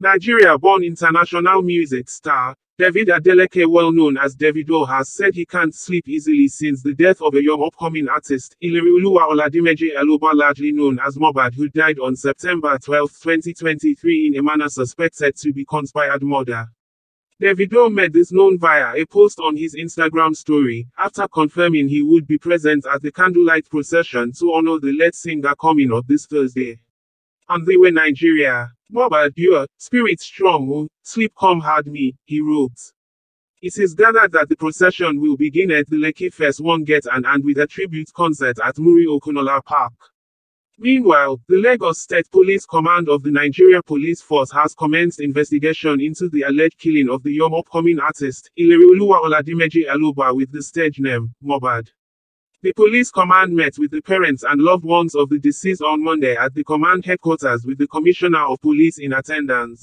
Nigeria-born international music star, David Adeleke well known as Davido has said he can't sleep easily since the death of a young upcoming artist, Ilerioluwa Oladimeji Aloba largely known as Mohbad who died on September 12, 2023 in a manner suspected to be conspired murder. Davido made this known via a post on his Instagram story, after confirming he would be present at the candlelight procession to honor the late singer coming up this Thursday. Were Nigeria. Mohbad your spirit strong oh, sleep come hard me, he wrote. It is gathered that the procession will begin at the Lekki Phase One gate and end with a tribute concert at Muri Okunola Park. Meanwhile, the Lagos State Police Command of the Nigeria Police Force has commenced investigation into the alleged killing of the young upcoming artist, Ilerioluwa Oladimeji Aloba with the stage name, Mohbad. The police command met with the parents and loved ones of the deceased on Monday at the command headquarters with the Commissioner of Police in attendance.